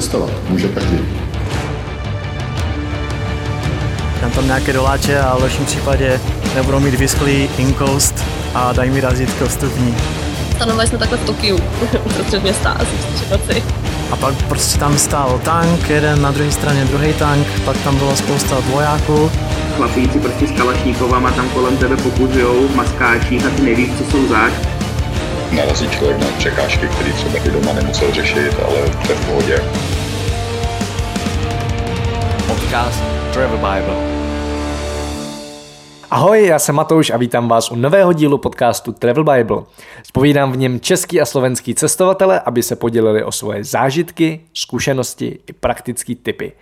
cestovat může každý. Dám tam nějaké doláče a v lepším případě nebudou mít vysklý inkoust a dají mi razítko vstupní. Stanovali jsme takhle v Tokiu, uprostřed města, asi. A pak prostě tam stál tank, jeden na druhé straně druhý tank, pak tam bylo spousta vojáků. Chlapíci prostě s kalašníkovama tam kolem tebe pokuzujou v maskáčích a ty nevíš, co jsou zač. Narazí člověk na překážky, které třeba i doma nemusel řešit, ale to je v pohodě. Podcast Travel Bible. Ahoj, já jsem Matouš a vítám vás u nového dílu podcastu Travel Bible. Spovídám v něm český a slovenský cestovatele, aby se podělili o svoje zážitky, zkušenosti i praktické typy.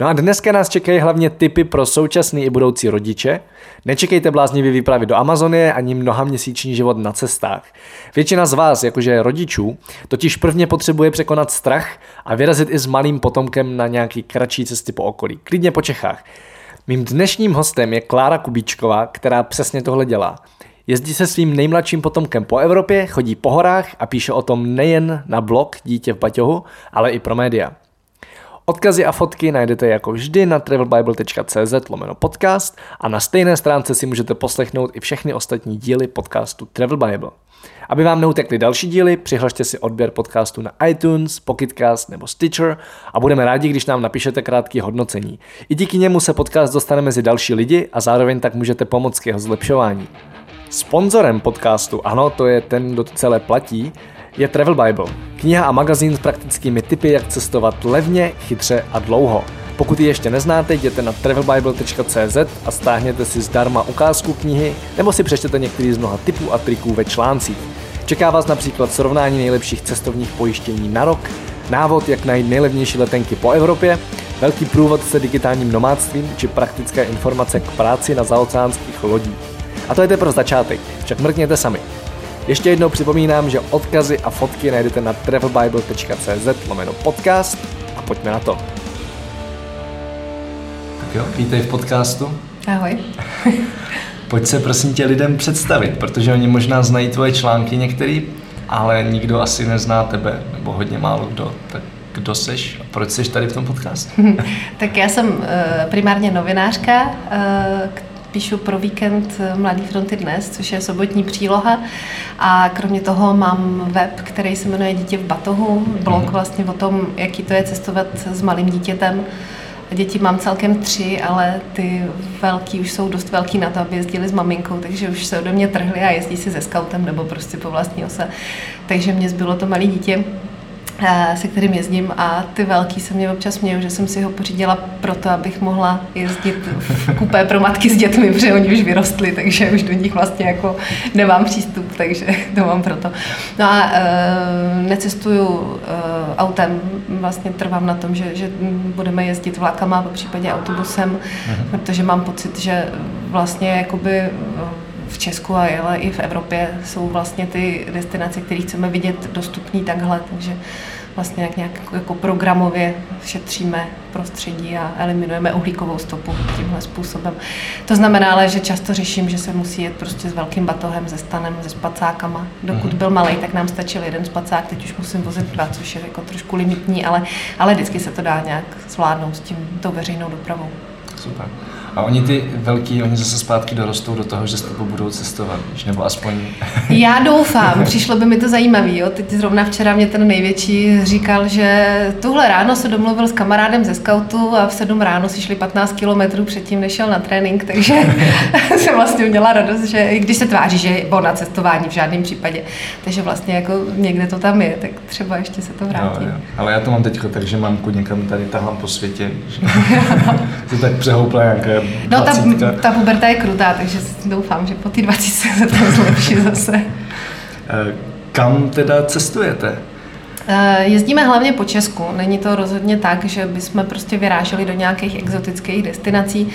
No a dneska nás čekají hlavně typy pro současný i budoucí rodiče. Nečekejte bláznivý výpravy do Amazonie ani mnoha měsíční život na cestách. Většina z vás, jakože rodičů, totiž prvně potřebuje překonat strach a vyrazit i s malým potomkem na nějaký kratší cesty po okolí, klidně po Čechách. Mým dnešním hostem je Klára Kubíčková, která přesně tohle dělá. Jezdí se svým nejmladším potomkem po Evropě, chodí po horách a píše o tom nejen na blog Dítě v Baťohu, ale i pro média. Odkazy a fotky najdete jako vždy na travelbible.cz lomeno podcast a na stejné stránce si můžete poslechnout i všechny ostatní díly podcastu Travel Bible. Aby vám neutekly další díly, přihlašte si odběr podcastu na iTunes, Pocketcast nebo Stitcher a budeme rádi, když nám napíšete krátké hodnocení. I díky němu se podcast dostane mezi další lidi a zároveň tak můžete pomoct k jeho zlepšování. Sponzorem podcastu, ano, to je ten, kdo celé platí, je Travel Bible. Kniha a magazín s praktickými tipy, jak cestovat levně, chytře a dlouho. Pokud ji ještě neznáte, jděte na travelbible.cz a stáhněte si zdarma ukázku knihy nebo si přečtěte některý z mnoha typů a triků ve článcích. Čeká vás například srovnání nejlepších cestovních pojištění na rok, návod, jak najít nejlevnější letenky po Evropě, velký průvod se digitálním nomádstvím či praktické informace k práci na zaoceánských lodích. A to je teprve začátek, však mrkněte sami. Ještě jednou připomínám, že odkazy a fotky najdete na travelbible.cz lomeno podcast a pojďme na to. Tak jo, vítej v podcastu. Ahoj. Pojď se prosím tě lidem představit, protože oni možná znají tvoje články některý, ale nikdo asi nezná tebe, nebo hodně málo kdo. Tak kdo seš a proč seš tady v tom podcastu? tak já jsem eh, primárně novinářka, eh, píšu pro víkend Mladý fronty dnes, což je sobotní příloha. A kromě toho mám web, který se jmenuje Dítě v batohu, blog mhm. vlastně o tom, jaký to je cestovat s malým dítětem. Děti mám celkem tři, ale ty velký už jsou dost velký na to, aby jezdili s maminkou, takže už se ode mě trhli a jezdí si se scoutem nebo prostě po vlastní ose. Takže mě zbylo to malé dítě se kterým jezdím a ty velký se mě občas smějou, že jsem si ho pořídila proto, abych mohla jezdit v kupé pro matky s dětmi, protože oni už vyrostli, takže už do nich vlastně jako nemám přístup, takže to mám proto. No a e, necestuju e, autem, vlastně trvám na tom, že, že budeme jezdit vlakama, po případě autobusem, mhm. protože mám pocit, že vlastně jakoby v Česku a ale i v Evropě jsou vlastně ty destinace, které chceme vidět dostupný takhle, takže vlastně jak nějak jako programově šetříme prostředí a eliminujeme uhlíkovou stopu tímhle způsobem. To znamená ale, že často řeším, že se musí jet prostě s velkým batohem, se stanem, se spacákama. Dokud mhm. byl malý, tak nám stačil jeden spacák, teď už musím vozit dva, což je jako trošku limitní, ale, ale vždycky se to dá nějak zvládnout s tím tou veřejnou dopravou. Super. A oni ty velký, oni zase zpátky dorostou do toho, že s tebou budou cestovat, víš, nebo aspoň... Já doufám, přišlo by mi to zajímavé. Jo. Teď zrovna včera mě ten největší říkal, že tuhle ráno se domluvil s kamarádem ze skautu a v 7 ráno si šli 15 kilometrů předtím, než šel na trénink, takže jsem vlastně udělala radost, že i když se tváří, že je na cestování v žádném případě, takže vlastně jako někde to tam je, tak třeba ještě se to vrátí. Jo, jo. Ale já to mám teď tak, že mám někam tady tahám po světě, že to tak přehoupla nějaké No ta, ta puberta je krutá, takže doufám, že po té 20 se to zlepší zase. Eh, kam teda cestujete? Eh, jezdíme hlavně po Česku. Není to rozhodně tak, že bychom prostě vyráželi do nějakých exotických destinací.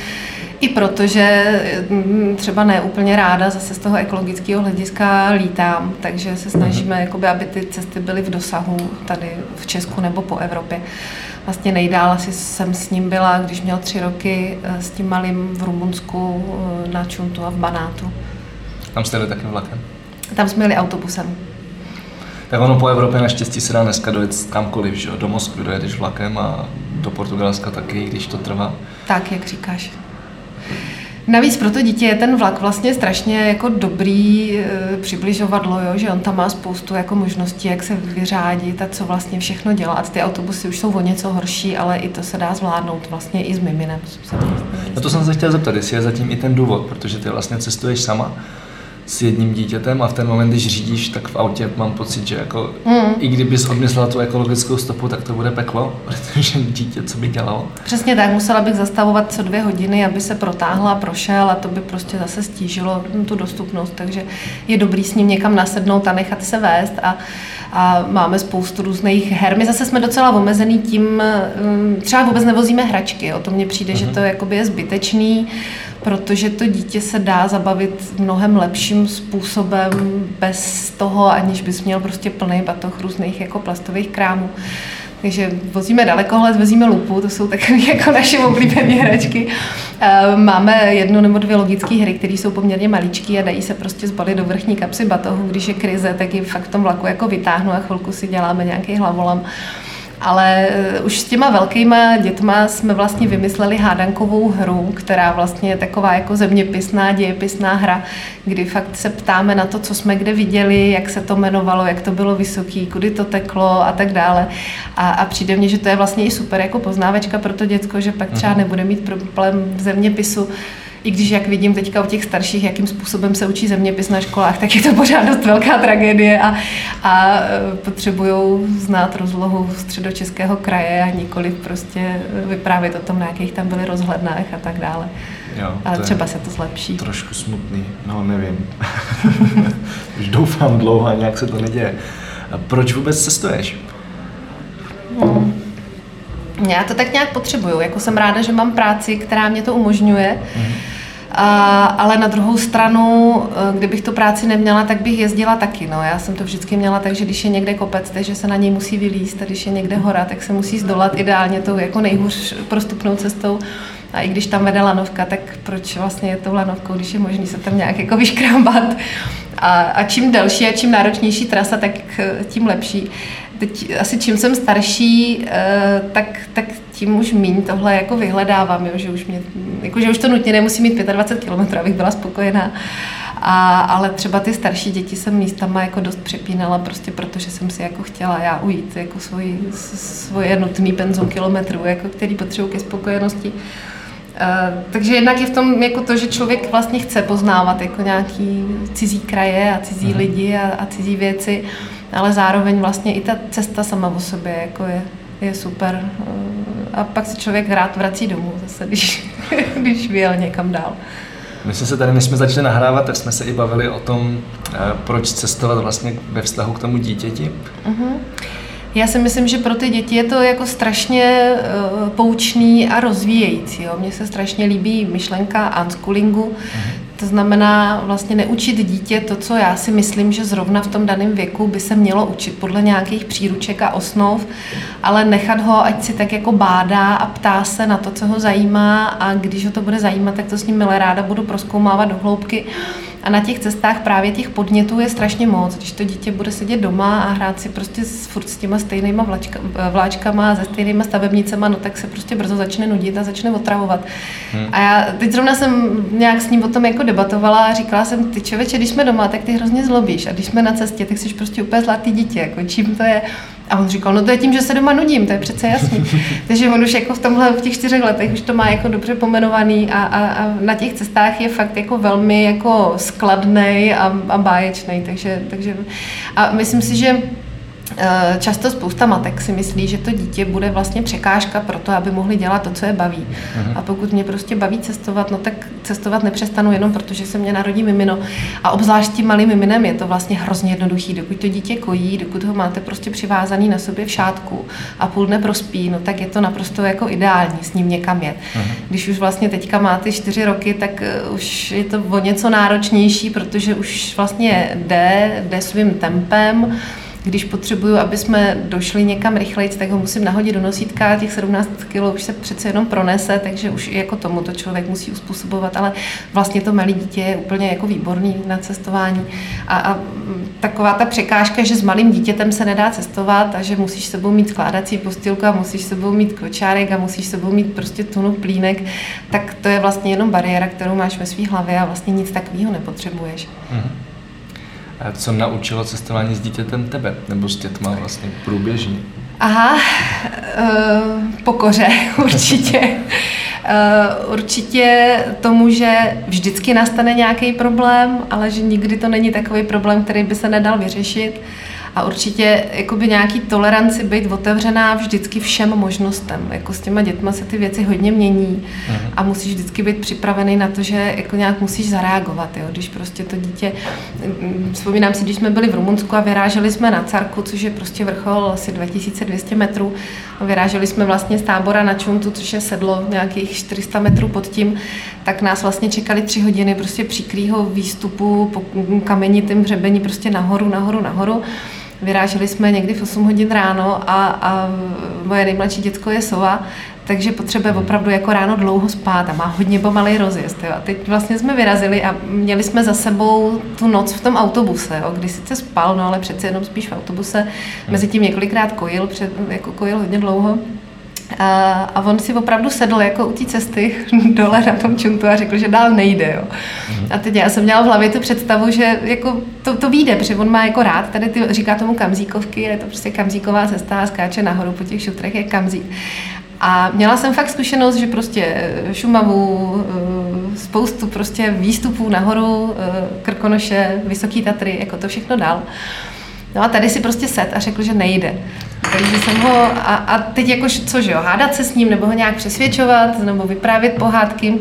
I protože mm, třeba ne úplně ráda zase z toho ekologického hlediska lítám, takže se snažíme, mhm. jakoby, aby ty cesty byly v dosahu tady v Česku nebo po Evropě. Vlastně nejdál asi jsem s ním byla, když měl tři roky eh, s tím malým v Rumunsku eh, na Čuntu a v Banátu. Tam jste jeli taky vlakem? Tam jsme jeli autobusem. Tak ono po Evropě naštěstí se dá dneska dojet kamkoliv, že jo? Do Moskvy dojedeš vlakem a do Portugalska taky, když to trvá. Tak, jak říkáš. Navíc pro to dítě je ten vlak vlastně strašně jako dobrý e, přibližovadlo, jo? že on tam má spoustu jako možností, jak se vyřádit a co vlastně všechno dělat. Ty autobusy už jsou o něco horší, ale i to se dá zvládnout vlastně i s miminem. No to jsem se chtěl zeptat, jestli je zatím i ten důvod, protože ty vlastně cestuješ sama s jedním dítětem a v ten moment, když řídíš, tak v autě mám pocit, že jako mm. i kdybys odmyslela tu ekologickou stopu, tak to bude peklo, protože dítě, co by dělalo. Přesně tak, musela bych zastavovat co dvě hodiny, aby se protáhla prošel a to by prostě zase stížilo tu dostupnost, takže je dobrý s ním někam nasednout a nechat se vést a, a máme spoustu různých her. My zase jsme docela omezený tím, mm, třeba vůbec nevozíme hračky, o to mně přijde, mm-hmm. že mhm. to jakoby je zbytečný, protože to dítě se dá zabavit mnohem lepším způsobem bez toho, aniž bys měl prostě plný batoh různých jako plastových krámů. Takže vozíme dalekohled, vozíme lupu, to jsou takové jako naše oblíbené hračky. Máme jednu nebo dvě logické hry, které jsou poměrně maličké a dají se prostě zbalit do vrchní kapsy batohu. Když je krize, tak ji fakt v tom vlaku jako vytáhnu a chvilku si děláme nějaký hlavolam. Ale eh, už s těma velkýma dětma jsme vlastně vymysleli hádankovou hru, která vlastně je taková jako zeměpisná, dějepisná hra, kdy fakt se ptáme na to, co jsme kde viděli, jak se to jmenovalo, jak to bylo vysoký, kudy to teklo a tak dále. A, a přijde mně, že to je vlastně i super jako poznávačka pro to děcko, že pak třeba mhm. nebude mít problém v zeměpisu i když jak vidím teďka u těch starších, jakým způsobem se učí zeměpis na školách, tak je to pořád dost velká tragédie a, a e, potřebují znát rozlohu středočeského kraje a nikoli prostě vyprávět o tom, na jakých tam byly rozhlednách a tak dále. Jo, Ale třeba se to zlepší. Trošku smutný, no nevím. Už doufám dlouho a nějak se to neděje. A proč vůbec cestuješ? Hmm. Já to tak nějak potřebuju. Jako jsem ráda, že mám práci, která mě to umožňuje. Mm. A, ale na druhou stranu, eh, kdybych tu práci neměla, tak bych jezdila taky. No. Já jsem to vždycky měla tak, že když je někde kopec, takže se na něj musí vylíst, a když je někde hora, tak se musí zdolat ideálně tou jako nejhůř prostupnou cestou. A i když tam vede lanovka, tak proč vlastně je to lanovkou, když je možný se tam nějak jako vyškrábat. A, a čím delší a čím náročnější trasa, tak eh, tím lepší teď asi čím jsem starší, eh, tak, tak tím už míň tohle jako vyhledávám, jo, že, už mě, jako, že už to nutně nemusí mít 25 km, abych byla spokojená. A, ale třeba ty starší děti jsem místama jako dost přepínala, prostě protože jsem si jako chtěla já ujít jako svoj, svoje nutný penzum kilometrů, jako který potřebuji ke spokojenosti. Uh, takže jednak je v tom jako to, že člověk vlastně chce poznávat jako nějaký cizí kraje a cizí mm. lidi a, a cizí věci. Uh, ale zároveň vlastně i ta cesta sama o sobě jako je, je super. A pak se člověk rád vrací domů zase, když, když vyjel někam dál. My jsme se tady, než jsme začali nahrávat, tak jsme se i bavili o tom, eh, proč cestovat vlastně ve vztahu k tomu dítěti. Uh-huh. Já si myslím, že pro ty děti je to jako strašně uh, poučný a rozvíjející. Jo. Mně se strašně líbí myšlenka unschoolingu, uh-huh. To znamená vlastně neučit dítě to, co já si myslím, že zrovna v tom daném věku by se mělo učit podle nějakých příruček a osnov, ale nechat ho, ať si tak jako bádá a ptá se na to, co ho zajímá a když ho to bude zajímat, tak to s ním milé ráda budu proskoumávat do hloubky. A na těch cestách právě těch podnětů je strašně moc. Když to dítě bude sedět doma a hrát si prostě s, furt s těma stejnýma vláčka, vláčkama a se stejnýma stavebnicema, no tak se prostě brzo začne nudit a začne otravovat. Hmm. A já teď zrovna jsem nějak s ním o tom jako debatovala a říkala jsem, ty člověče, když jsme doma, tak ty hrozně zlobíš a když jsme na cestě, tak jsi prostě úplně zlatý dítě, jako čím to je. A on říkal, no to je tím, že se doma nudím, to je přece jasný. Takže on už jako v tomhle, v těch čtyřech letech už to má jako dobře pomenovaný a, a, a na těch cestách je fakt jako velmi jako skladný a, a báječný. Takže, takže a myslím si, že často spousta matek si myslí, že to dítě bude vlastně překážka pro to, aby mohli dělat to, co je baví. Uh-huh. A pokud mě prostě baví cestovat, no tak cestovat nepřestanu jenom protože se mě narodí mimino. A obzvlášť tím malým miminem je to vlastně hrozně jednoduchý. Dokud to dítě kojí, dokud ho máte prostě přivázaný na sobě v šátku a půl dne prospí, no tak je to naprosto jako ideální s ním někam jet. Uh-huh. Když už vlastně teďka máte čtyři roky, tak eh, už je to o něco náročnější, protože už vlastně jde, jde svým tempem, Když potřebuju, aby jsme došli někam rychleji, tak ho musím nahodit do nosítka, těch 17 kg už se přece jenom pronese, takže už i jako tomu to člověk musí uspůsobovat, ale vlastně to malé dítě je úplně jako výborný na cestování. A, a taková ta překážka, že s malým dítětem se nedá cestovat a že musíš sebou mít skládací postýlku a musíš sebou mít kočárek a musíš sebou mít prostě tunu plínek, tak to je vlastně jenom bariéra, kterou máš ve své hlavě a vlastně nic takového nepotřebuješ. Mm-hmm. Co naučilo cestování s dítětem tebe, nebo s dětma vlastně průběžně? Aha, uh, pokoře určitě. Uh, určitě tomu, že vždycky nastane nějaký problém, ale že nikdy to není takový problém, který by se nedal vyřešit a určitě jakoby nějaký toleranci být otevřená vždycky všem možnostem. Jako s těma dětma se ty věci hodně mění uh-huh. a musíš vždycky být připravený na to, že jako nějak musíš zareagovat. Jo? Když prostě to dítě, mm, vzpomínám si, když jsme byli v Rumunsku a vyráželi jsme na Carku, což je prostě vrchol asi 2200 metrů, a vyráželi jsme vlastně z tábora na Čuntu, což je sedlo nějakých 400 metrů pod tím, tak nás vlastně čekali tři hodiny prostě příkrýho výstupu po kamenitém hřebení prostě nahoru, nahoru, nahoru. Vyráželi jsme někdy v 8 hodin ráno a, a moje nejmladší děcko je sova, takže potřebuje opravdu jako ráno dlouho spát a má hodně pomalý rozjezd. Jo. A teď vlastně jsme vyrazili a měli jsme za sebou tu noc v tom autobuse, jo, kdy sice spal, no ale přece jenom spíš v autobuse. Mezi tím několikrát kojil, před, jako kojil hodně dlouho. A, a on si opravdu sedl jako u té cesty dole na tom čuntu a řekl, že dál nejde. Jo. A teď já jsem měla v hlavě tu představu, že jako to, to vyjde, protože on má jako rád, tady ty, říká tomu kamzíkovky, je to prostě kamzíková cesta a skáče nahoru po těch šutrech je kamzík. A měla jsem fakt zkušenost, že prostě eh, Šumavu, eh, spoustu prostě výstupů nahoru, eh, Krkonoše, Vysoký Tatry, jako to všechno dal. No a tady si prostě set a řekl, že nejde. Takže jsem ho, a, a teď jako co, že jo, hádat se s ním, nebo ho nějak přesvědčovat, nebo vyprávět pohádky.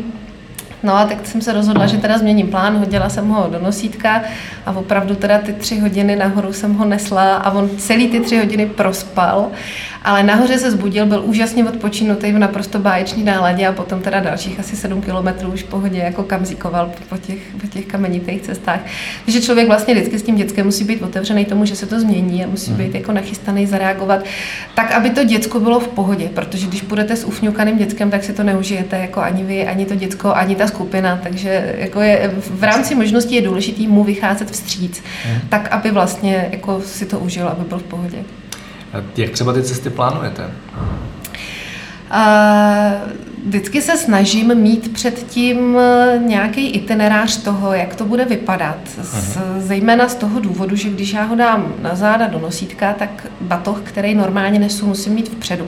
No a tak jsem se rozhodla, že teda změním plán, hodila jsem ho do nosítka a opravdu teda ty tři hodiny nahoru jsem ho nesla a on celý ty tři hodiny prospal ale nahoře se zbudil, byl úžasně odpočinutý v naprosto báječný náladě a potom teda dalších asi 7 kilometrů už v pohodě jako kamzíkoval po těch, po těch kamenitých cestách. Takže člověk vlastně vždycky s tím dětskem musí být otevřený tomu, že se to změní a musí být jako nachystaný zareagovat tak, aby to děcko bylo v pohodě, protože když půjdete s ufňukaným dětskem, tak si to neužijete jako ani vy, ani to děcko, ani ta skupina, takže jako je, v rámci možností je důležité mu vycházet vstříc, hmm. tak, aby vlastně jako si to užil, aby byl v pohodě. Jak třeba ty cesty plánujete? Uh, vždycky se snažím mít předtím nějaký itinerář toho, jak to bude vypadat. Z, zejména z toho důvodu, že když já ho dám na záda do nosítka, tak batoh, který normálně nesu, musím mít vpředu.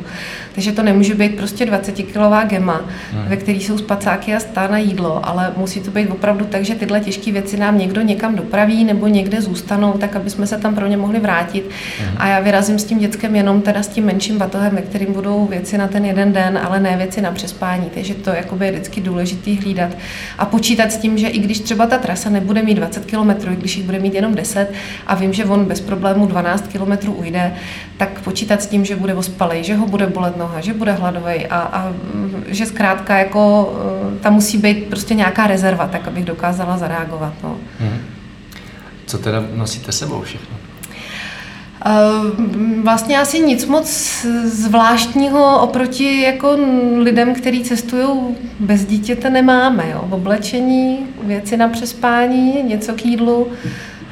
Takže to nemůže být prostě 20-kilová gema, hmm. ve které jsou spacáky a stá na jídlo, ale musí to být opravdu tak, že tyhle těžké věci nám někdo někam dopraví nebo někde zůstanou, tak aby jsme se tam pro ně mohli vrátit. Hmm. A já vyrazím s tím dětskem jenom teda s tím menším batohem, ve kterým budou věci na ten jeden den, ale ne věci na přespání. Takže to jakoby je vždycky důležitý hlídat a počítat s tím, že i když třeba ta trasa nebude mít 20 km, i když jich bude mít jenom 10 a vím, že on bez problému 12 km ujde, tak počítat s tím, že bude ospalej, že ho bude bolet noha, že bude hladový a, a že zkrátka jako eh, tam musí být prostě nějaká rezerva, tak abych dokázala zareagovat. No. Hmm. Co teda nosíte sebou všechno? Eh, vlastně asi nic moc zvláštního oproti jako lidem, kteří cestují bez dítěte nemáme. Jo. Oblečení, věci na přespání, něco k jídlu,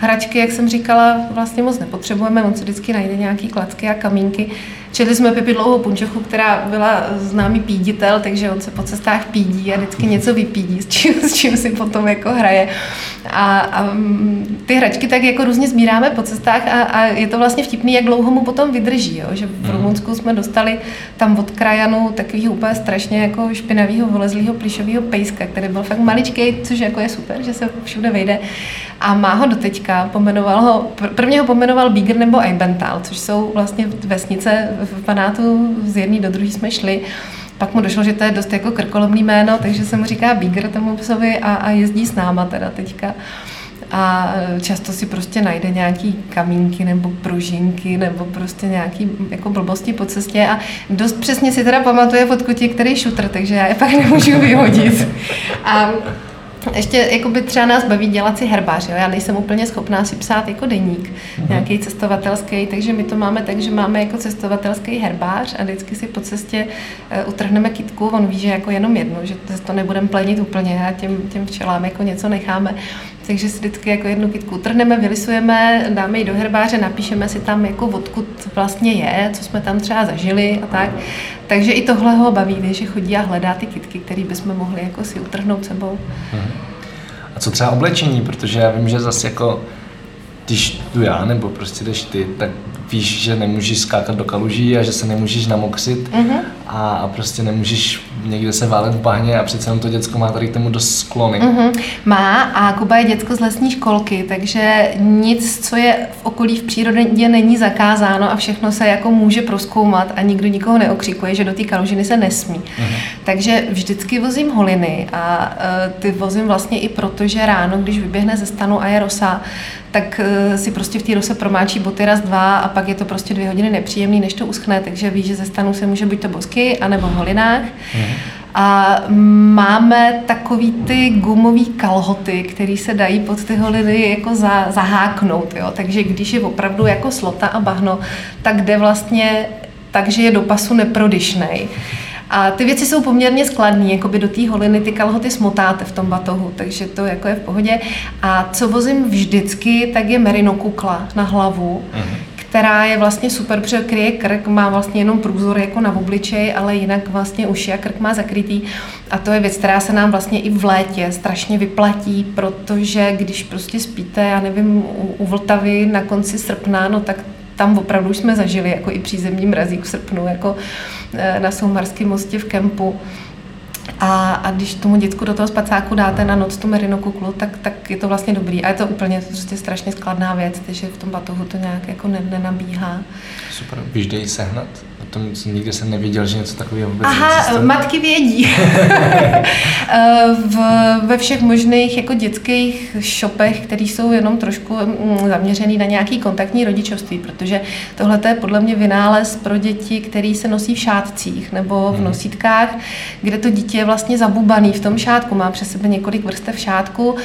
hračky, jak jsem říkala, vlastně moc nepotřebujeme, on se vždycky najde nějaký klacky a kamínky. Četli jsme Pipi dlouhou punčochu, která byla známý píditel, takže on se po cestách pídí a vždycky něco vypídí, s čím, s čím si potom jako hraje. A, a mm, ty hračky tak jako různě sbíráme po cestách a, a je to vlastně vtipný, jak dlouho mu potom vydrží. Jo? Že v mhm. Rumunsku jsme dostali tam od krajanu takového úplně strašně jako špinavého, volezlého plišového pejska, který byl fakt maličký, což jako je super, že se všude vejde. A má ho doteďka, pomenoval ho, prvně ho pomenoval Bígr nebo Eibental, což jsou vlastně vesnice v panátu z jedné do druhé jsme šli. Pak mu došlo, že to je dost jako krkolomný jméno, takže se mu říká Bígr tomu psovi a, a jezdí s náma teda teďka a často si prostě najde nějaký kamínky nebo pružinky nebo prostě nějaký jako blbosti po cestě a dost přesně si teda pamatuje fotku těch, který šutr, takže já je pak nemůžu vyhodit. A ještě jakoby třeba nás baví dělat si herbář, jo? já nejsem úplně schopná si psát jako deník, mm-hmm. nějaký cestovatelský, takže my to máme tak, že máme jako cestovatelský herbář a vždycky si po cestě uh, utrhneme kitku, on ví, že jako jenom jednu, že to, to nebudeme plenit úplně a těm, těm včelám jako něco necháme. Takže si vždycky jako jednu kytku utrhneme, vylisujeme, dáme ji do herbáře, napíšeme si tam, jako odkud vlastně je, co jsme tam třeba zažili a tak. Takže i tohle ho baví, že chodí a hledá ty kytky, které bychom mohli jako si utrhnout sebou. A co třeba oblečení, protože já vím, že zase jako když jdu já, nebo prostě jdeš ty, tak víš, že nemůžeš skákat do kaluží a že se nemůžeš namokřit mm-hmm. a, a prostě nemůžeš někde se válet v bahně a přece jenom to děcko má tady k tomu dost sklony. Mm-hmm. Má a Kuba je děcko z lesní školky, takže nic, co je v okolí v přírodě není zakázáno a všechno se jako může proskoumat a nikdo nikoho neokřikuje, že do té kalužiny se nesmí. Mm-hmm. Takže vždycky vozím holiny a uh, ty vozím vlastně i proto, že ráno, když vyběhne ze stanu a je rosa, tak uh, si prostě v té rose promáčí boty raz, dva a pak je to prostě dvě hodiny nepříjemný, než to uschne, takže ví, že ze stanu se může být to bosky, anebo v holinách. Mm. A máme takový ty gumový kalhoty, které se dají pod ty holiny jako za, zaháknout, jo? takže když je opravdu jako slota a bahno, tak jde vlastně takže je do pasu neprodyšnej. A ty věci jsou poměrně skladné, jako by do té holiny ty kalhoty smotáte v tom batohu, takže to jako je v pohodě. A co vozím vždycky, tak je merino kukla na hlavu, mm-hmm která je vlastně super, protože kryje krk, má vlastně jenom průzor jako na obličej, ale jinak vlastně uši a krk má zakrytý. A to je věc, která se nám vlastně i v létě strašně vyplatí, protože když prostě spíte, já nevím, u, u Vltavy na konci srpna, no tak tam opravdu jsme zažili jako i přízemní mrazík v srpnu, jako eh, na Soumarském mostě v kempu. A, a když tomu děcku do toho spacáku dáte na noc tu merino kuklu, tak, tak je to vlastně dobrý. A je to úplně prostě strašně skladná věc, takže v tom batohu to nějak jako nenabíhá. Super. Víš, kde ji sehnat? O tom nikdy jsem neviděl, že něco takového vůbec Aha, existuje. matky vědí. v, ve všech možných jako dětských shopech, které jsou jenom trošku mm, zaměřený na nějaký kontaktní rodičovství, protože tohle je podle mě vynález pro děti, které se nosí v šátcích nebo v mhm. nosítkách, kde to dítě je vlastně zabubaný v tom šátku, má přes sebe několik vrstev šátku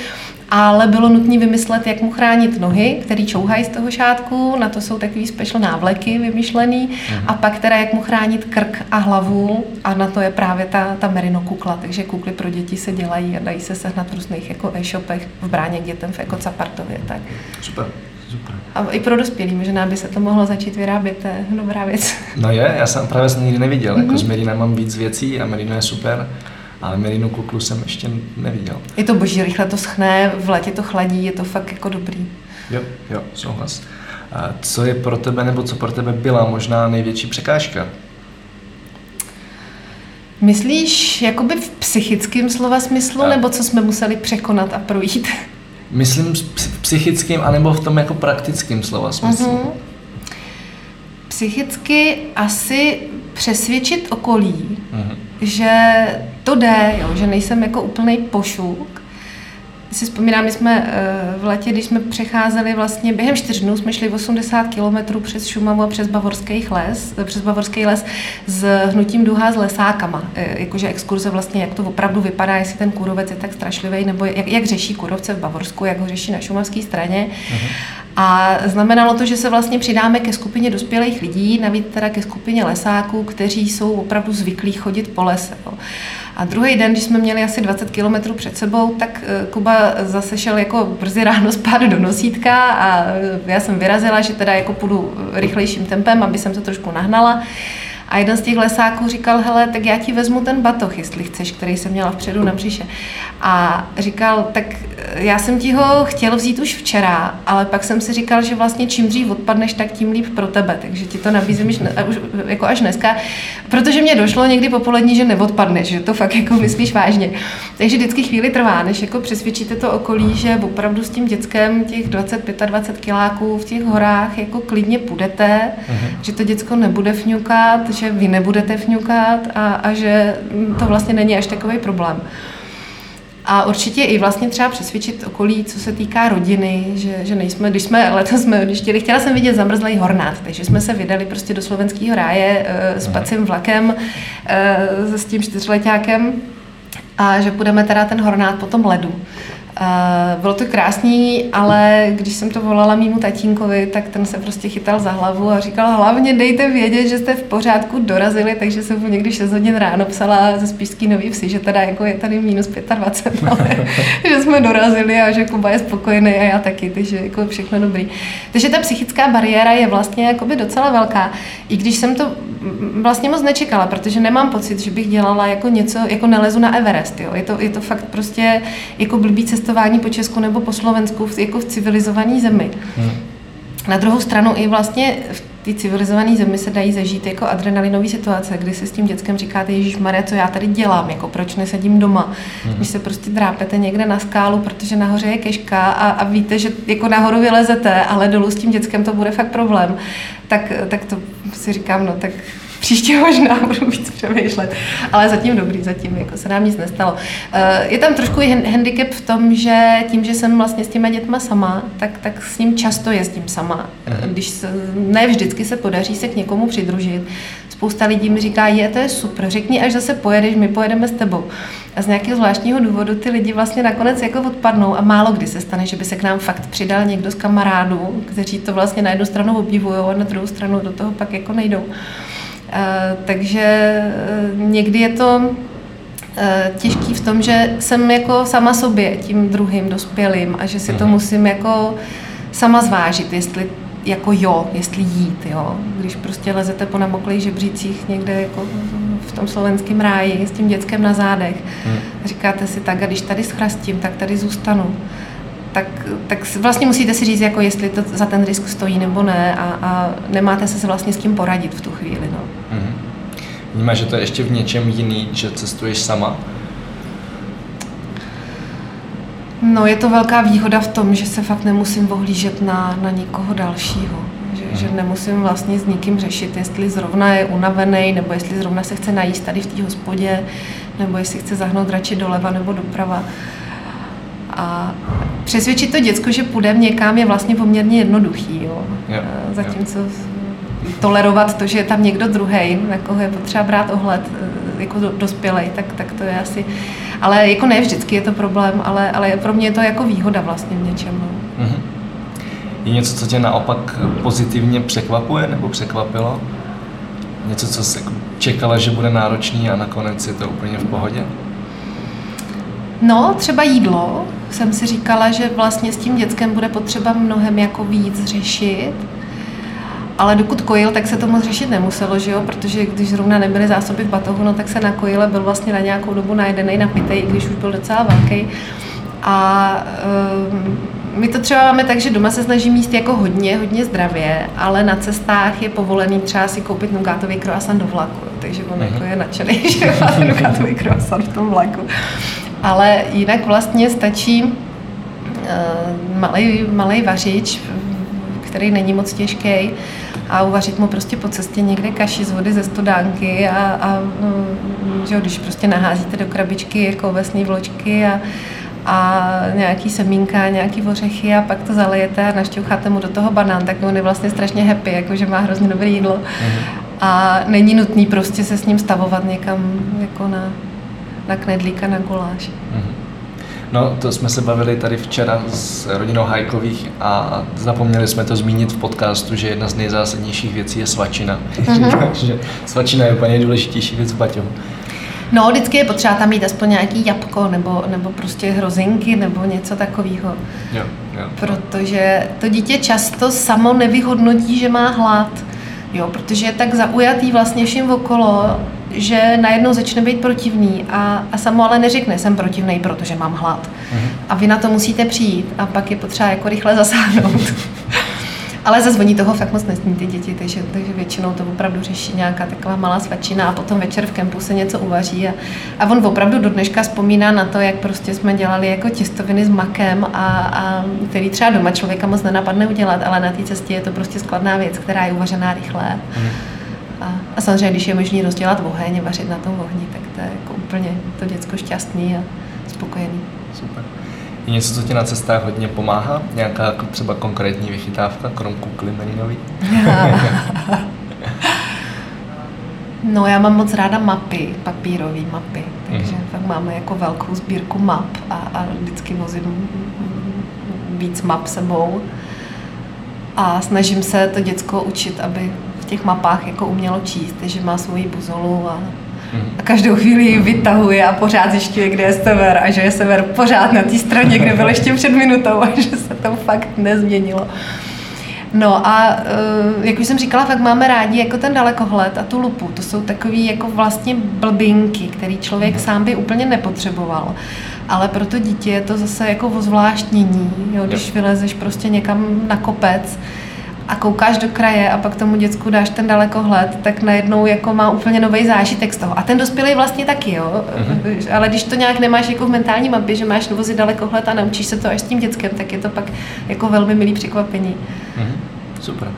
ale bylo nutné vymyslet, jak mu chránit nohy, který čouhají z toho šátku, na to jsou takový special návleky vymyšlený, mm. a pak teda jak mu chránit krk a hlavu a na to je právě ta, ta merino kukla, takže kukly pro děti se dělají a dají se sehnat v různých jako e-shopech v bráně k dětem v Ekocapartově. Tak. Super. Super. A i pro dospělý, možná by se to mohlo začít vyrábět, to je dobrá věc. No je, já jsem právě jsem nikdy neviděl, mm-hmm. jako mhm. s Merinem mám víc věcí a Merino je super ale merinu kuklu jsem ještě neviděl. Je to boží, rychle to schne, v létě to chladí, je to fakt jako dobrý. Jo, jo, souhlas. A co je pro tebe, nebo co pro tebe byla možná největší překážka? Myslíš jakoby v psychickém slova smyslu, a... nebo co jsme museli překonat a projít? Myslím v psychickém, anebo v tom jako praktickém slova smyslu. Uh-huh. Psychicky asi přesvědčit okolí, uh-huh že to jde, jo, že nejsem jako úplný pošuk. Si vzpomínám, my jsme eh, v letě, když jsme přecházeli vlastně během čtyř dnů, jsme šli 80 kilometrů přes Šumavu a přes Bavorský les, přes Bavorský les s hnutím duha s lesákama. Eh, jakože exkurze vlastně, jak to opravdu vypadá, jestli ten kůrovec je tak strašlivý, nebo jak, jak řeší kůrovce v Bavorsku, jak ho řeší na šumavské straně. Uh-huh. A znamenalo to, že se vlastně přidáme ke skupině dospělých lidí, navíc teda ke skupině lesáků, kteří jsou opravdu zvyklí chodit po lese. Jo. A druhý den, když jsme měli asi 20 kilometrů před sebou, tak eh, Kuba zase šel jako brzy ráno spát do nosítka a eh, já jsem vyrazila, že teda jako půjdu rychlejším tempem, aby jsem to trošku nahnala. A jeden z těch lesáků říkal, hele, tak já ti vezmu ten batoh, jestli chceš, který jsem měla vpředu na břiše. A říkal, tak já jsem ti ho chtěl vzít už včera, ale pak jsem si říkal, že vlastně čím dřív odpadneš, tak tím líp pro tebe. Takže ti to nabízím už, už jako až dneska, protože mě došlo někdy popolední, že neodpadneš, že to fakt jako myslíš vážně. Takže vždycky chvíli trvá, než jako přesvědčíte to okolí, že opravdu s tím dětskem těch 20-25 kiláků v těch horách jako klidně půjdete, uh-huh. že to děcko nebude fňukat, že vy nebudete fňukat a, a že to vlastně není až takový problém. A určitě i vlastně třeba přesvědčit okolí, co se týká rodiny, že, že nejsme, když jsme letos jsme, když chtěli, chtěla jsem vidět zamrzlý hornát, takže jsme se vydali prostě do slovenského ráje uh, s pacím vlakem, uh, s tím čtyřletákem a že půjdeme teda ten hornát po tom ledu. Uh, bylo to krásný, ale když jsem to volala mýmu tatínkovi, tak ten se prostě chytal za hlavu a říkal, hlavně dejte vědět, že jste v pořádku dorazili, takže jsem mu někdy 6 hodin ráno psala ze Spíšský nový vsi, že teda jako je tady minus 25, ale že jsme dorazili a že Kuba je spokojený a já taky, takže jako všechno dobrý. Takže ta psychická bariéra je vlastně jakoby docela velká, i když jsem to vlastně moc nečekala, protože nemám pocit, že bych dělala jako něco, jako nelezu na Everest, jo. Je to, je to fakt prostě jako blbý cestování po Česku nebo po Slovensku, jako v civilizované zemi. Hmm. Na druhou stranu i vlastně v té civilizované zemi se dají zažít jako adrenalinové situace, kdy si s tím dětskem říkáte, Ježíš Maria, co já tady dělám, jako proč nesedím doma, hmm. když se prostě drápete někde na skálu, protože nahoře je keška a, a víte, že jako nahoru vylezete, ale dolů s tím dětskem to bude fakt problém, tak, tak to si říkám, no tak příště možná budu víc přemýšlet, ale zatím dobrý, zatím jako se nám nic nestalo. Eh, je tam trošku i handicap v tom, že tím, že jsem vlastně s těma dětma sama, tak, tak s ním často jezdím sama. Mhm. Když se, ne vždycky se podaří se k někomu přidružit. Spousta lidí mi říká, je, to je super, řekni, až zase pojedeš, my pojedeme s tebou. A z nějakého zvláštního důvodu ty lidi vlastně nakonec jako odpadnou a málo kdy se stane, že by se k nám fakt přidal někdo z kamarádů, kteří to vlastně na jednu stranu obdivují a na druhou stranu do toho pak jako nejdou. Eh, takže eh, někdy je to eh, těžký v tom, že jsem jako sama sobě tím druhým dospělým a že si to mhm. musím jako sama zvážit, jestli jako jo, jestli jít, jo. Když prostě lezete po namoklých žebřících někde jako v tom slovenském ráji s tím dětskem na zádech hmm. a říkáte si tak, a když tady schrastím, tak tady zůstanu tak, tak vlastně musíte si říct, jako jestli to za ten risk stojí nebo ne a, a nemáte se vlastně s tím poradit v tu chvíli. No. Mm-hmm. Vnímáš, že to je ještě v něčem jiný, že cestuješ sama? No, je to velká výhoda v tom, že se fakt nemusím ohlížet na, na nikoho dalšího. Že, mm. že nemusím vlastně s nikým řešit, jestli zrovna je unavený, nebo jestli zrovna se chce najíst tady v té hospodě, nebo jestli chce zahnout radši doleva nebo doprava. A přesvědčit to děcko, že půjdeme někam, je vlastně poměrně jednoduchý. Jo. Jo, Zatímco jo. tolerovat to, že je tam někdo druhý, na koho je potřeba brát ohled, e, jako dospělej, tak, tak to je asi... Ale jako ne vždycky je to problém, ale, ale pro mě je to jako výhoda vlastně v něčem. No. Mm-hmm. Je něco, co tě naopak pozitivně překvapuje nebo překvapilo? Něco, co jsi čekala, že bude náročný a nakonec je to úplně v pohodě? No, třeba jídlo. Jsem si říkala, že vlastně s tím dětskem bude potřeba mnohem jako víc řešit. Ale dokud kojil, tak se to moc řešit nemuselo, že jo? protože když zrovna nebyly zásoby v batohu, no, tak se na kojile byl vlastně na nějakou dobu najedený, napitej, i když už byl docela velký. A um, my to třeba máme tak, že doma se snažím jíst jako hodně, hodně zdravě, ale na cestách je povolený třeba si koupit nugátový croissant do vlaku, takže on jako je nadšený, že má nugátový croissant v tom vlaku ale jinak vlastně stačí malý, eh, malý vařič, který není moc těžký a uvařit mu prostě po cestě někde kaši z vody ze studánky a, a mm, že když prostě naházíte do krabičky jako ovesné vločky a, a nějaký semínka, nějaký ořechy a pak to zalijete a našťoucháte mu do toho banán, tak on je vlastně strašně happy, jakože má hrozně dobré jídlo. Mm-hmm. A není nutný prostě se s ním stavovat někam jako na, na knedlíka, na guláš. Mhm. No, to jsme se bavili tady včera s rodinou Hajkových a zapomněli jsme to zmínit v podcastu, že jedna z nejzásadnějších věcí je svačina. Mm-hmm. svačina je úplně nejdůležitější věc v baťohu. No, vždycky je potřeba tam mít aspoň nějaký jabko nebo, nebo prostě hrozinky nebo něco takového. Jo, jo. Protože to dítě často samo nevyhodnotí, že má hlad. Jo, protože je tak zaujatý vlastně vším okolo, že najednou začne být protivný a, a samo ale neřekne, jsem protivný, protože mám hlad. Mm-hmm. A vy na to musíte přijít a pak je potřeba jako rychle zasáhnout. ale zase oni toho fakt moc nesní ty děti, takže, takže většinou to opravdu řeší nějaká taková malá svačina a potom večer v kempu se něco uvaří a, a on opravdu do dneška vzpomíná na to, jak prostě jsme dělali jako těstoviny s makem a, a který třeba doma člověka moc nenapadne udělat, ale na té cestě je to prostě skladná věc, která je uvařená rychle. Mm. A, a samozřejmě, když je možné rozdělat oheň, vařit na tom ohni, tak to je jako úplně to děcko šťastný a spokojený. Super. Je něco, co ti na cestách hodně pomáhá? Nějaká jako třeba konkrétní vychytávka, krom kukly meninový? No já mám moc ráda mapy, papírové mapy, takže Mhm. mm. fakt máme jako velkou sbírku map a, a vždycky vozím víc map sebou a snažím se to děcko učit, aby těch mapách jako umělo číst, že má svoji buzolu a, a každou chvíli ji vytahuje a pořád zjišťuje, kde je sever a že je sever pořád na té straně, kde byl ještě před minutou a že se to fakt nezměnilo. No a eh, jak už jsem říkala, fakt máme rádi jako ten dalekohled a tu lupu. To jsou takový jako vlastně blbinky, který člověk sám by úplně nepotřeboval. Ale pro to dítě je to zase jako ozvláštnění, jo, když vylezeš prostě někam na kopec a koukáš do kraje a pak tomu děcku dáš ten dalekohled, tak najednou jako má úplně nový zážitek z toho. A ten dospělý vlastně taky, jo. Mm-hmm. Ale když to nějak nemáš jako v mentální mapě, že máš vozit dalekohled a naučíš se to až s tím dětskem, tak je to pak jako velmi milý překvapení. Mhm. Super.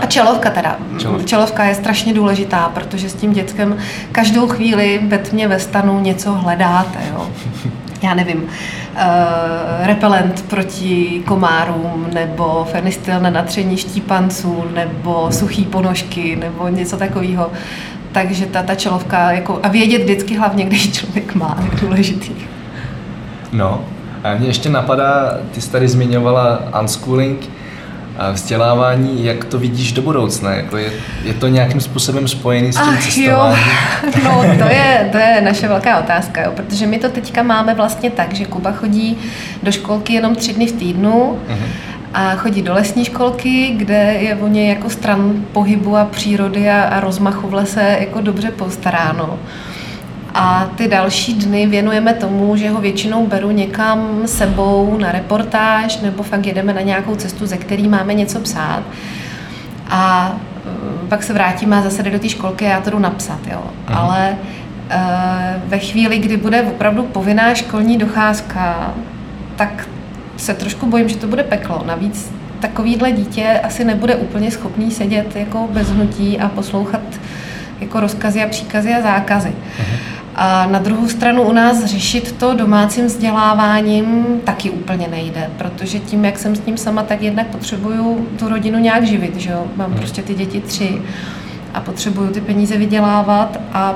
A čelovka teda. Čelovka. Čelovka je strašně důležitá, protože s tím dětskem každou chvíli ve tmě ve stanu něco hledáte, jo. Já nevím, uh, repelent proti komárům, nebo fenistyl na natření štípanců, nebo suchý ponožky, nebo něco takového. Takže ta, ta čelovka, jako, a vědět vždycky hlavně, když člověk má, je důležitý. No, a mě ještě napadá, ty jsi tady zmiňovala unschooling, vzdělávání, jak to vidíš do budoucna? Jako je, je to nějakým způsobem spojený s tím Ach jo, cestováním? no to je, to je naše velká otázka, jo, protože my to teďka máme vlastně tak, že Kuba chodí do školky jenom tři dny v týdnu Mhm. a chodí do lesní školky, kde je o něj jako stran pohybu a přírody a, a rozmachu v lese jako dobře postaráno. A ty další dny věnujeme tomu, že ho většinou beru někam sebou na reportáž nebo fakt jedeme na nějakou cestu, ze který máme něco psát. A eh, pak se vrátíme a zase jde do té školky a já to jdu napsat, jo. Mhm. Ale eh, ve chvíli, kdy bude opravdu povinná školní docházka, tak se trošku bojím, že to bude peklo. Navíc takovýhle dítě asi nebude úplně schopný sedět jako bez hnutí a poslouchat jako rozkazy a příkazy a zákazy. A na druhou stranu u nás řešit to domácím vzděláváním taky úplně nejde, protože tím, jak jsem s ním sama, tak jednak potřebuju tu rodinu nějak živit, že jo? Mám prostě ty děti tři a potřebuju ty peníze vydělávat a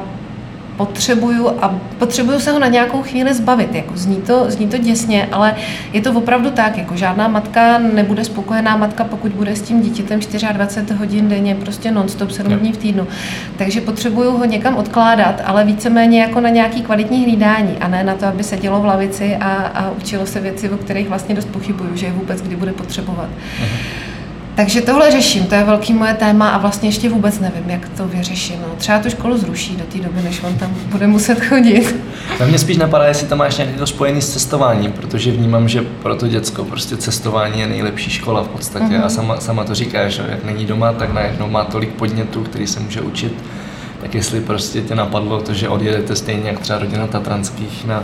potřebuju a potřebuju se ho na nějakou chvíli zbavit. Jako zní, to, zní to děsně, ale je to opravdu tak. Jako žádná matka nebude spokojená matka, pokud bude s tím dítětem 24 hodin denně, prostě non-stop 7 Jo. dní v týdnu. Takže potřebuju ho někam odkládat, ale víceméně jako na nějaký kvalitní hlídání a ne na to, aby sedělo v lavici a, a učilo se věci, o kterých vlastně dost pochybuju, že je vůbec kdy bude potřebovat. Takže tohle řeším, to je velký moje téma a vlastně ještě vůbec nevím, jak to vyřeším. No, třeba tu školu zruší do té doby, než on tam bude muset chodit. Na mě spíš napadá, jestli tam máš nějaký to spojený s cestováním, protože vnímám, že pro to děcko prostě cestování je nejlepší škola v podstatě Mhm. a sama, sama to říkáš, že jak není doma, tak najednou má tolik podnětů, který se může učit. Tak jestli prostě tě napadlo to, že odjedete stejně jak třeba rodina Tatranských na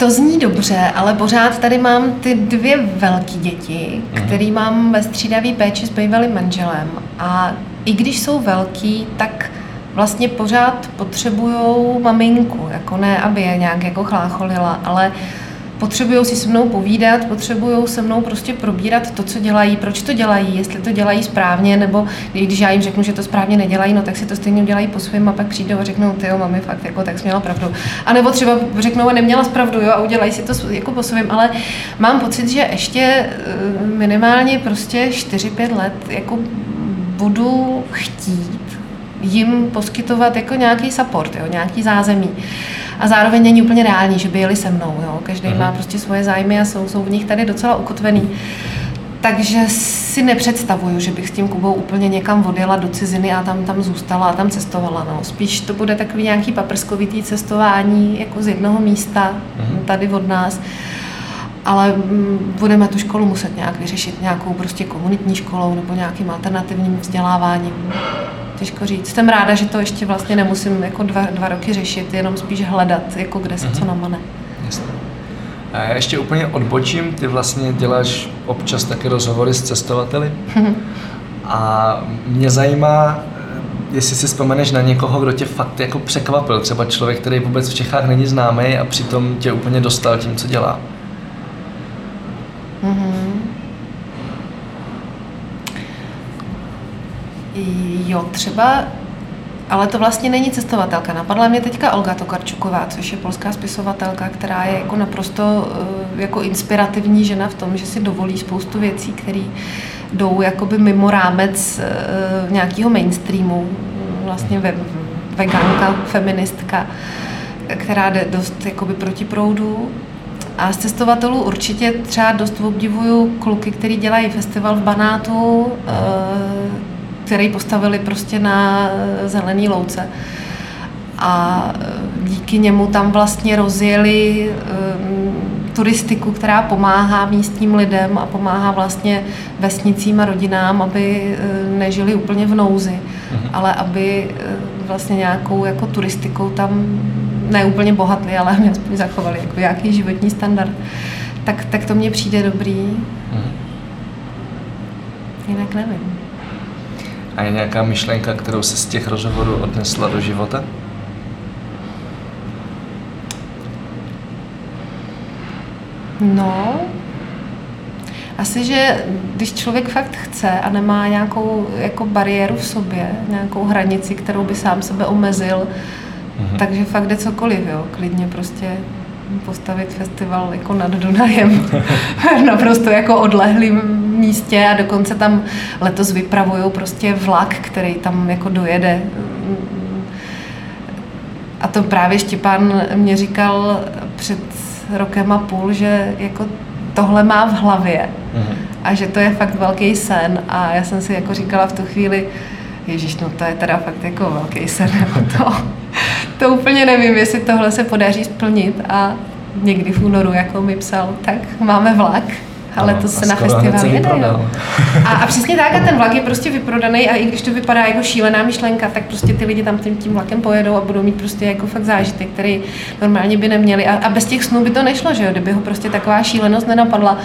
To zní dobře, ale pořád tady mám ty dvě velké děti, Mhm. který mám ve střídavý péči s bývalým manželem. A i když jsou velký, tak vlastně pořád potřebujou maminku, jako ne, aby je nějak jako chlácholila, ale potřebují si se mnou povídat, potřebují se mnou prostě probírat to, co dělají, proč to dělají, jestli to dělají správně, nebo když já jim řeknu, že to správně nedělají, no tak si to stejně udělají po svém a pak přijdou a řeknou, ty jo, mami, fakt, jako tak jsi měla pravdu. A nebo třeba řeknou, a neměla pravdu, jo, a udělají si to jako po svém, ale mám pocit, že ještě eh, minimálně prostě 4-5 let jako budu chtít jim poskytovat jako nějaký support, jo, nějaký zázemí. A zároveň není úplně reálný, že by jeli se mnou. Jo. Každý Mhm. má prostě svoje zájmy a jsou, jsou v nich tady docela ukotvený. Takže si nepředstavuju, že bych s tím Kubou úplně někam odjela do ciziny a tam, tam zůstala a tam cestovala. No. Spíš to bude takový nějaký paprskovitý cestování jako z jednoho místa Mhm. tady od nás. Ale mm, budeme tu školu muset nějak vyřešit nějakou prostě komunitní školou nebo nějakým alternativním vzděláváním. Těžko říct. Jsem ráda, že to ještě vlastně nemusím jako dva, dva roky řešit, jenom spíš hledat, jako kde se co namane. Jasně. A já ještě úplně odbočím, ty vlastně děláš občas také rozhovory s cestovateli a mě zajímá, jestli si vzpomeneš na někoho, kdo tě fakt jako překvapil, třeba člověk, který vůbec v Čechách není známý a přitom tě úplně dostal tím, co dělá. Jo, třeba ale to vlastně není cestovatelka. Napadla mě teďka Olga Tokarčuková, což je polská spisovatelka, která je jako naprosto eh, jako inspirativní žena v tom, že si dovolí spoustu věcí, které jdou jakoby mimo rámec uh, nějakého mainstreamu. Vlastně ve, veganka, feministka, která jde dost jakoby proti proudu. A z cestovatelů určitě třeba dost obdivuju kluky, který dělají festival v Banátu, uh, který postavili prostě na zelený louce. A díky němu tam vlastně rozjeli turistiku, která pomáhá místním lidem a pomáhá vlastně vesnicím a rodinám, aby eh, nežili úplně v nouzi, mm-hmm. ale aby eh, vlastně nějakou jako turistikou tam ne úplně bohatli, ale mě aspoň zachovali jako nějaký životní standard. Tak, tak to mně přijde dobrý. Mm-hmm. Jinak nevím. A je nějaká myšlenka, kterou se z těch rozhovorů odnesla do života? No, asi, že když člověk fakt chce a nemá nějakou jako bariéru v sobě, nějakou hranici, kterou by sám sebe omezil, mm-hmm. takže fakt jde cokoliv, jo. Klidně prostě postavit festival jako nad Dunajem naprosto jako odlehlým místě a dokonce tam letos vypravují prostě vlak, který tam jako dojede. A to právě Štěpán mě říkal před rokem a půl, že jako tohle má v hlavě mm-hmm. a že to je fakt velký sen a já jsem si jako říkala v tu chvíli, Ježíš, no to je teda fakt jako velký sen, to, to úplně nevím, jestli tohle se podaří splnit a někdy v únoru, jako mi psal, tak máme vlak ale to se na festival jede. Jo. A, a přesně tak, a ten vlak je prostě vyprodaný a i když to vypadá jako šílená myšlenka, tak prostě ty lidi tam tím, tím vlakem pojedou a budou mít prostě jako fakt zážitek, který normálně by neměli. A, a bez těch snů by to nešlo, že jo, kdyby ho prostě taková šílenost nenapadla.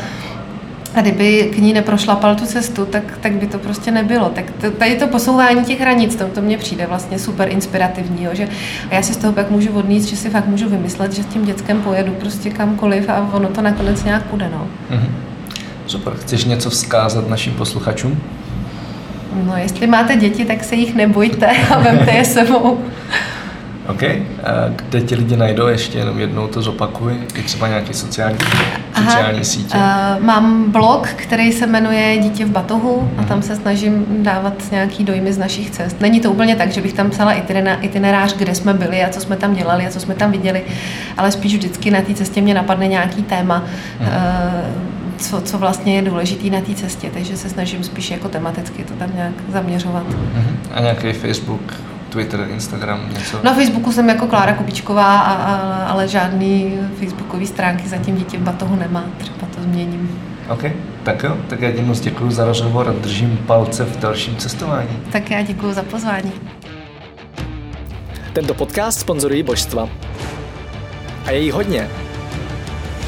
A kdyby k ní neprošlapal tu cestu, tak, tak by to prostě nebylo. Tak to, tady to posouvání těch hranic, to, to mně přijde vlastně super inspirativní. Jo, že, a já si z toho pak můžu odníst, že si fakt můžu vymyslet, že s tím dětskem pojedu prostě kamkoliv a ono to nakonec nějak půjde. No. Mm-hmm. Super. Chceš něco vzkázat našim posluchačům? No, jestli máte děti, tak se jich nebojte a vemte je sebou. OK. A kde ti lidi najdou? Ještě jenom jednou to zopakuj. Je třeba nějaký sociální, Aha, sociální sítě? Uh, mám blog, který se jmenuje Dítě v batohu a tam se snažím dávat nějaký dojmy z našich cest. Není to úplně tak, že bych tam psala itinerář, kde jsme byli a co jsme tam dělali a co jsme tam viděli, ale spíš vždycky na té cestě mě napadne nějaký téma. Uh, co, co vlastně je důležitý na té cestě, takže se snažím spíš jako tematicky to tam nějak zaměřovat. Uh-huh. A nějaký Facebook, Twitter, Instagram, něco? Na Facebooku jsem jako Klára Kubičková, a, a, ale žádný facebookové stránky zatím dítě v batohu nemá, třeba to změním. OK, tak jo, tak já ti moc děkuji za rozhovor a držím palce v dalším cestování. Tak já děkuji za pozvání. Tento podcast sponzorují božstva. A je jí hodně.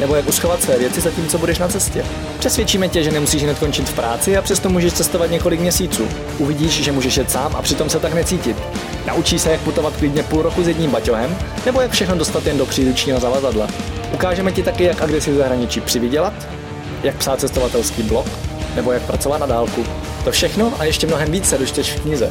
nebo jak uschovat své věci zatímco budeš na cestě. Přesvědčíme tě, že nemusíš hned končit v práci a přesto můžeš cestovat několik měsíců. Uvidíš, že můžeš jet sám a přitom se tak necítit. Naučí se, jak putovat klidně půl roku s jedním baťohem, nebo jak všechno dostat jen do příručního zavazadla. Ukážeme ti taky, jak a kde si v zahraničí přivydělat, jak psát cestovatelský blog, nebo jak pracovat na dálku. To všechno a ještě mnohem víc se dočteš v knize.